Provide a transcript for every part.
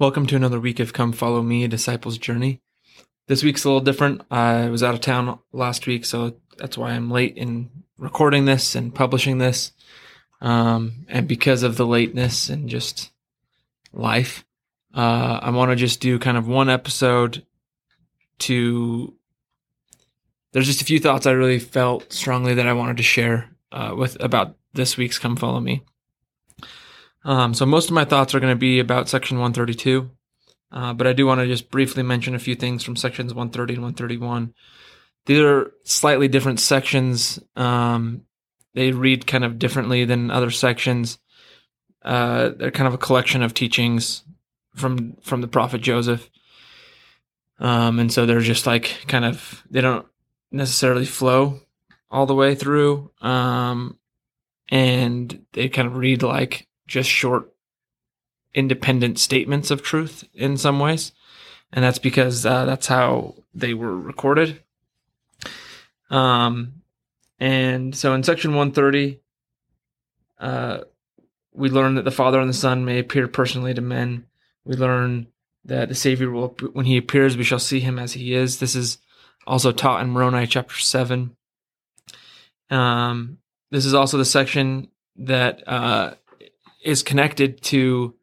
Welcome to another week of Come Follow Me, a Disciple's Journey. This week's a little different. I was out of town last week, so that's why I'm late in recording this and publishing this. Um, and because of the lateness and just life, uh, I want to just do kind of one episode to. There's just a few thoughts I really felt strongly that I wanted to share uh, with about this week's Come Follow Me. Um, so most of my thoughts are going to be about section 132, uh, but I do want to just briefly mention a few things from sections 130 and 131. These are slightly different sections. Um, they read kind of differently than other sections. Uh, they're kind of a collection of teachings from from the prophet Joseph, um, and so they're just like kind of they don't necessarily flow all the way through, um, and they kind of read like just short, independent statements of truth in some ways. And that's because uh, that's how they were recorded. Um, and so in section 130, uh, we learn that the Father and the Son may appear personally to men. We learn that the Savior will, when he appears, we shall see him as he is. This is also taught in Moroni chapter 7. Um, this is also the section that uh, is connected to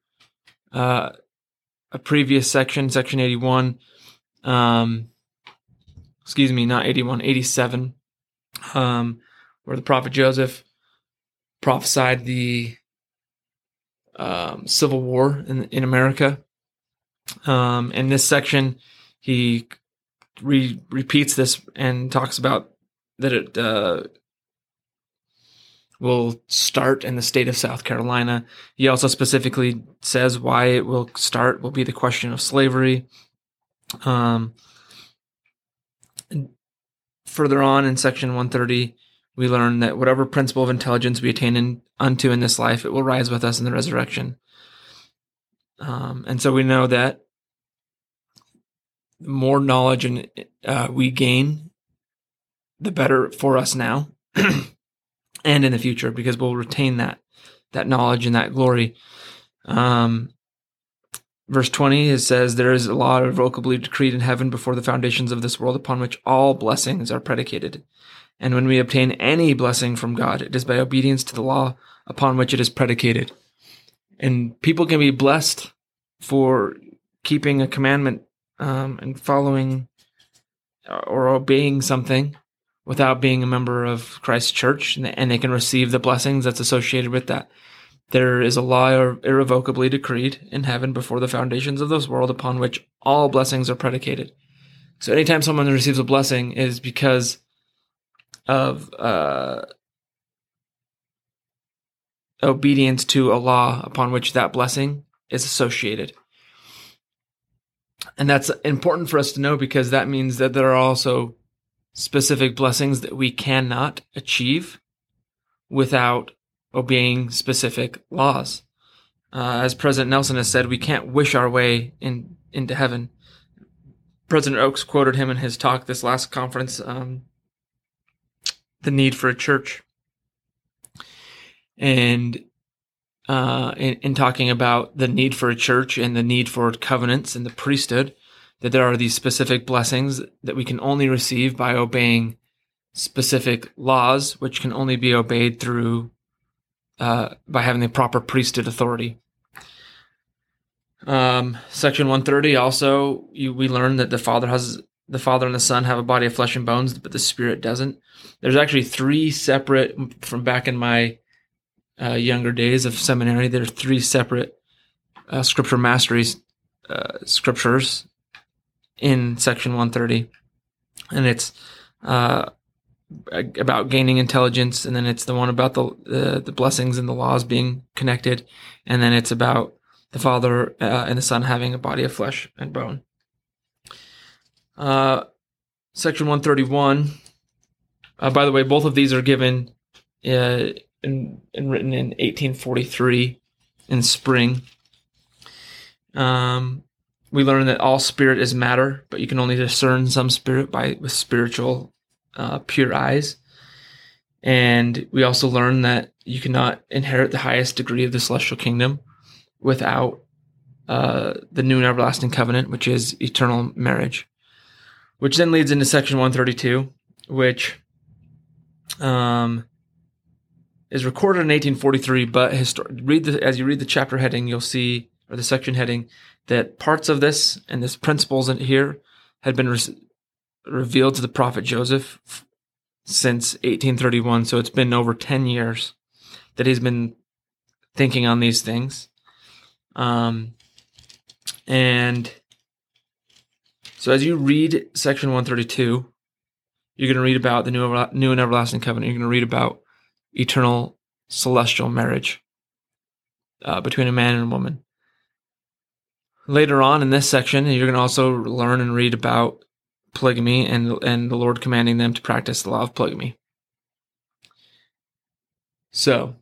uh, a previous section, section 81. Um, excuse me, not 81, 87, um, where the prophet Joseph prophesied the um, civil war in, in America. Um, in this section, he re- repeats this and talks about that it uh, will start in the state of South Carolina. He also specifically says why it will start will be the question of slavery. Um, further on in section 130, we learn that whatever principle of intelligence we attain in, unto in this life, it will rise with us in the resurrection. Um, and so we know that the more knowledge and uh, we gain, the better for us now. and in the future because we'll retain that that knowledge and that glory. Um, verse 20 it says there is a law irrevocably decreed in heaven before the foundations of this world upon which all blessings are predicated and when we obtain any blessing from god it is by obedience to the law upon which it is predicated and people can be blessed for keeping a commandment um, and following or obeying something without being a member of Christ's church, and they can receive the blessings that's associated with that. There is a law irrevocably decreed in heaven before the foundations of this world upon which all blessings are predicated. So anytime someone receives a blessing is because of uh, obedience to a law upon which that blessing is associated. And that's important for us to know because that means that there are also specific blessings that we cannot achieve without obeying specific laws. Uh, as President Nelson has said, we can't wish our way in into heaven. President Oaks quoted him in his talk this last conference, um, the need for a church, and uh, in, in talking about the need for a church and the need for covenants and the priesthood, that there are these specific blessings that we can only receive by obeying specific laws, which can only be obeyed through uh, by having the proper priesthood authority. Um, section 130 also you, we learn that the father has the father and the son have a body of flesh and bones, but the spirit doesn't. There's actually three separate from back in my uh, younger days of seminary. There are three separate uh, scripture masteries uh, scriptures in section 130 and it's uh, about gaining intelligence and then it's the one about the, the, the blessings and the laws being connected. And then it's about the father uh, and the son having a body of flesh and bone. Uh, section 131 uh, by the way both of these are given uh, and written in 1843 in spring. Um, we learn that all spirit is matter, but you can only discern some spirit by with spiritual uh, pure eyes. And we also learn that you cannot inherit the highest degree of the celestial kingdom without uh, the new and everlasting covenant, which is eternal marriage, which then leads into section 132, which um, is recorded in 1843. But histor- read the, as you read the chapter heading, you'll see or the section heading that parts of this and this principles in here had been re- revealed to the prophet Joseph since 1831. So it's been over 10 years that he's been thinking on these things. Um, and so as you read section 132, you're going to read about the new, new and everlasting covenant. You're going to read about eternal celestial marriage uh, between a man and a woman. Later on in this section, you're going to also learn and read about polygamy and and the Lord commanding them to practice the law of polygamy. So,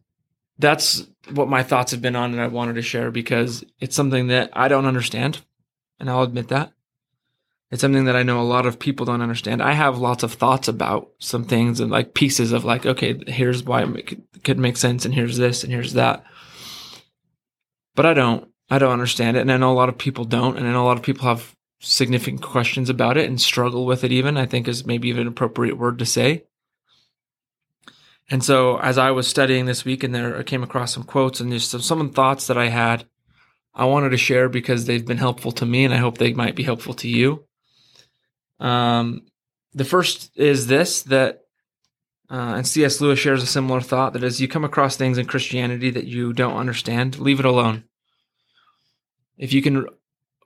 that's what my thoughts have been on and I wanted to share because it's something that I don't understand and I'll admit that. It's something that I know a lot of people don't understand. I have lots of thoughts about some things and like pieces of like, okay, here's why it could make sense and here's this and here's that. But I don't. I don't understand it. And I know a lot of people don't. And I know a lot of people have significant questions about it and struggle with it even, I think is maybe even an appropriate word to say. And so as I was studying this week and there I came across some quotes and just some, some thoughts that I had, I wanted to share because they've been helpful to me and I hope they might be helpful to you. Um, the first is this that, uh, and C.S. Lewis shares a similar thought that as you come across things in Christianity that you don't understand, leave it alone. If you can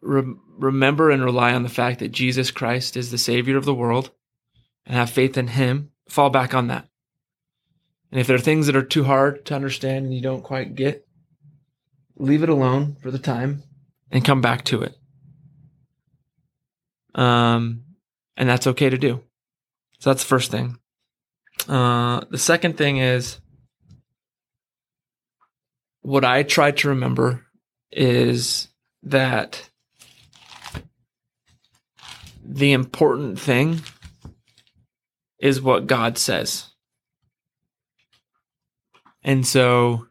re- remember and rely on the fact that Jesus Christ is the Savior of the world and have faith in Him, fall back on that. And if there are things that are too hard to understand and you don't quite get, leave it alone for the time and come back to it. Um, and that's okay to do. So that's the first thing. Uh, the second thing is what I try to remember is that the important thing is what God says. And so,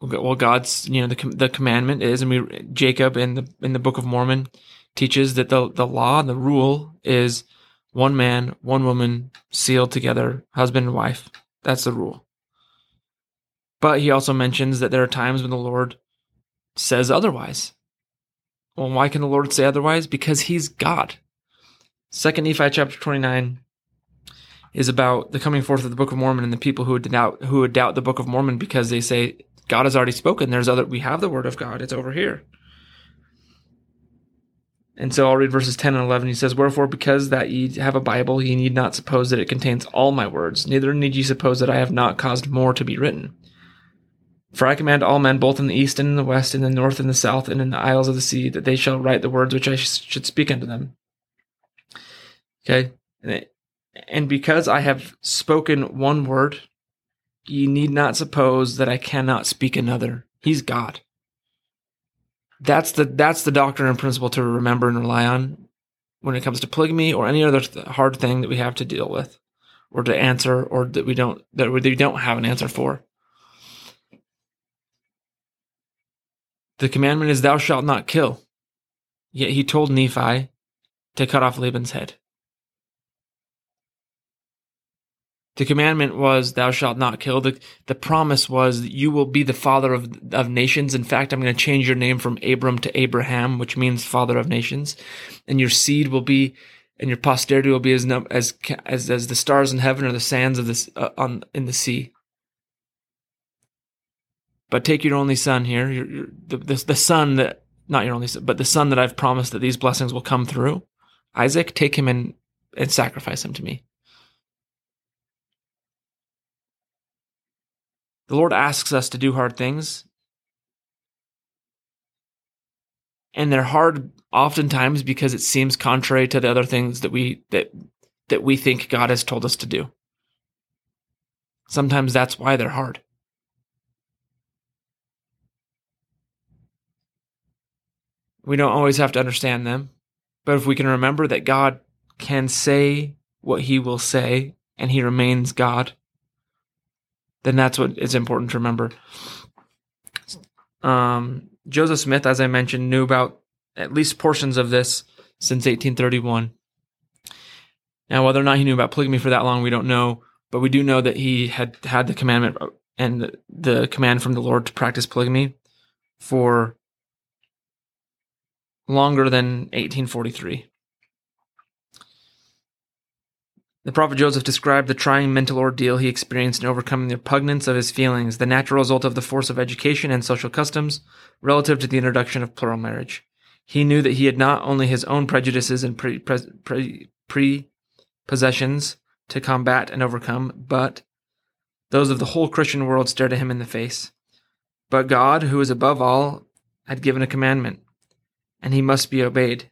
well, God's you know the the commandment is, and we Jacob in the in the Book of Mormon teaches that the the law the rule is one man, one woman, sealed together, husband and wife. That's the rule. But he also mentions that there are times when the Lord says otherwise. Well, why can the Lord say otherwise? Because he's God. Second Nephi chapter 29 is about the coming forth of the Book of Mormon and the people who would doubt who would doubt the Book of Mormon because they say God has already spoken. There's other we have the word of God. It's over here. And so I'll read verses 10 and 11. He says, Wherefore, because that ye have a Bible, ye need not suppose that it contains all my words, neither need ye suppose that I have not caused more to be written. For I command all men, both in the east and in the west, in the north and the south, and in the isles of the sea, that they shall write the words which I sh- should speak unto them. Okay? And, because I have spoken one word, ye need not suppose that I cannot speak another. He's God. That's the that's the doctrine and principle to remember and rely on when it comes to polygamy or any other th- hard thing that we have to deal with, or to answer, or that we don't that we don't have an answer for. The commandment is, Thou shalt not kill. Yet he told Nephi to cut off Laban's head. The commandment was, Thou shalt not kill. The, the promise was, You will be the father of, of nations. In fact, I'm going to change your name from Abram to Abraham, which means father of nations. And your seed will be, and your posterity will be as, as, as, as the stars in heaven or the sands of this, uh, on, in the sea. But take your only son here, your, your, the, the, the son that, not your only son, but the son that I've promised that these blessings will come through. Isaac, take him and, and sacrifice him to me. The Lord asks us to do hard things. And they're hard oftentimes because it seems contrary to the other things that we that that we think God has told us to do. Sometimes that's why they're hard. We don't always have to understand them, but if we can remember that God can say what he will say and he remains God, then that's what is important to remember. Um, Joseph Smith, as I mentioned, knew about at least portions of this since 1831. Now, whether or not he knew about polygamy for that long, we don't know, but we do know that he had had the commandment and the command from the Lord to practice polygamy for longer than 1843. The prophet Joseph described the trying mental ordeal he experienced in overcoming the repugnance of his feelings, the natural result of the force of education and social customs relative to the introduction of plural marriage. He knew that he had not only his own prejudices and pre, pre, pre possessions to combat and overcome, but those of the whole Christian world stared at him in the face. But God, who is above all, had given a commandment, and he must be obeyed.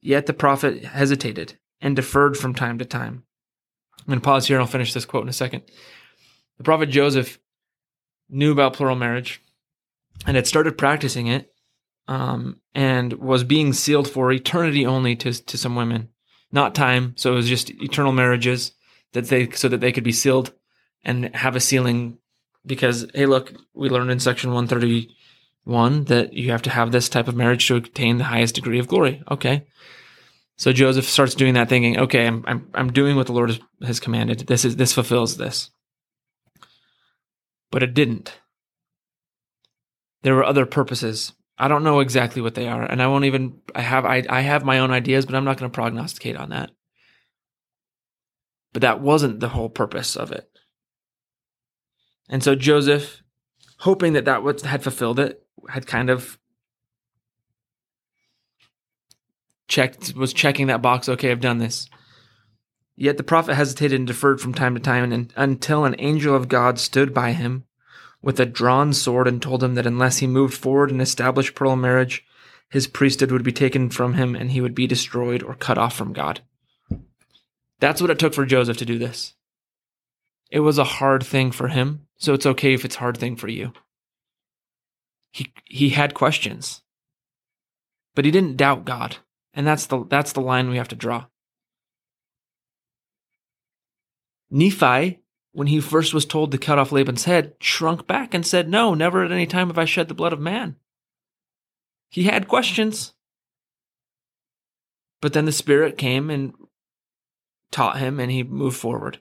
Yet the prophet hesitated and deferred from time to time. I'm going to pause here and I'll finish this quote in a second. The prophet Joseph knew about plural marriage and had started practicing it um, and was being sealed for eternity only to, to some women, not time. So it was just eternal marriages that they so that they could be sealed and have a sealing because hey look we learned in section 131 that you have to have this type of marriage to attain the highest degree of glory okay so Joseph starts doing that, thinking, "Okay, I'm I'm I'm doing what the Lord has, has commanded. This is this fulfills this." But it didn't. There were other purposes. I don't know exactly what they are, and I won't even. I have I I have my own ideas, but I'm not going to prognosticate on that. But that wasn't the whole purpose of it. And so Joseph, hoping that that had fulfilled it, had kind of checked was checking that box. Okay, I've done this. Yet the prophet hesitated and deferred from time to time, and until an angel of God stood by him with a drawn sword and told him that unless he moved forward and established plural marriage, his priesthood would be taken from him and he would be destroyed or cut off from God. That's what it took for Joseph to do this. It was a hard thing for him, so it's okay if it's a hard thing for you. He he had questions. But he didn't doubt God. And that's the that's the line we have to draw. Nephi, when he first was told to cut off Laban's head, shrunk back and said, No, never at any time have I shed the blood of man. He had questions. But then the Spirit came and taught him, and he moved forward.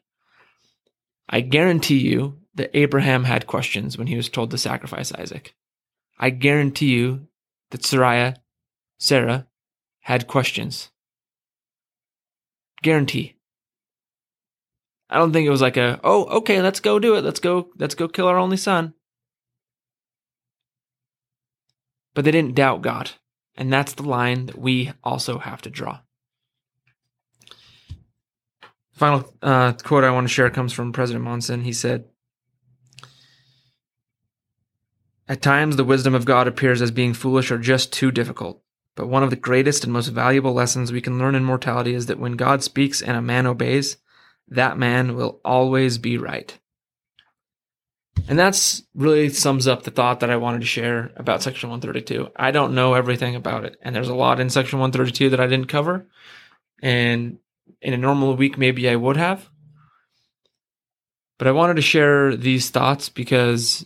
I guarantee you that Abraham had questions when he was told to sacrifice Isaac. I guarantee you that Sarah, had questions. Guarantee. I don't think it was like a, oh, okay, let's go do it. Let's go, let's go kill our only son. But they didn't doubt God. And that's the line that we also have to draw. Final uh, quote I want to share comes from President Monson. He said, At times, the wisdom of God appears as being foolish or just too difficult. But one of the greatest and most valuable lessons we can learn in mortality is that when God speaks and a man obeys, that man will always be right. And that's really sums up the thought that I wanted to share about Section 132. I don't know everything about it, and there's a lot in Section 132 that I didn't cover. And in a normal week, maybe I would have. But I wanted to share these thoughts because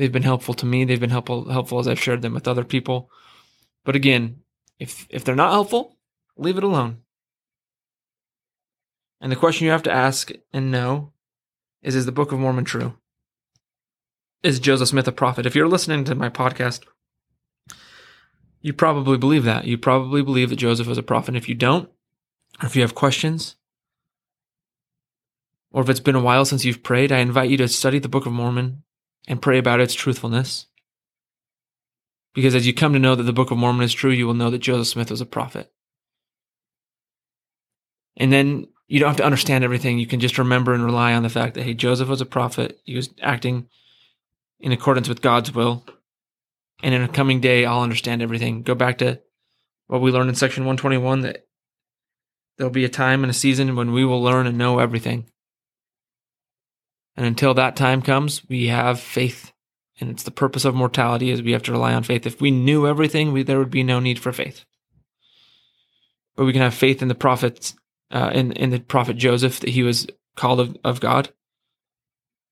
they've been helpful to me. They've been helpful helpful as I've shared them with other people. But again, if if they're not helpful, leave it alone. And the question you have to ask and know is is the Book of Mormon true? Is Joseph Smith a prophet? If you're listening to my podcast, you probably believe that. You probably believe that Joseph was a prophet. If you don't, or if you have questions, or if it's been a while since you've prayed, I invite you to study the Book of Mormon and pray about its truthfulness. Because as you come to know that the Book of Mormon is true, you will know that Joseph Smith was a prophet. And then you don't have to understand everything. You can just remember and rely on the fact that, hey, Joseph was a prophet. He was acting in accordance with God's will. And in a coming day, I'll understand everything. Go back to what we learned in section 121 that there'll be a time and a season when we will learn and know everything. And until that time comes, we have faith and it's the purpose of mortality is we have to rely on faith. If we knew everything, we, there would be no need for faith. But we can have faith in the prophets, uh, in in the prophet Joseph that he was called of, of God.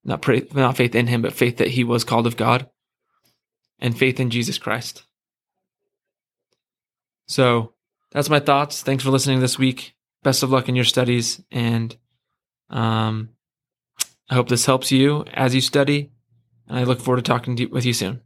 Not pray, not faith in him, but faith that he was called of God. and faith in Jesus Christ. So that's my thoughts. Thanks for listening this week. Best of luck in your studies. And um, I hope this helps you as you study. And I look forward to talking to you, with you soon.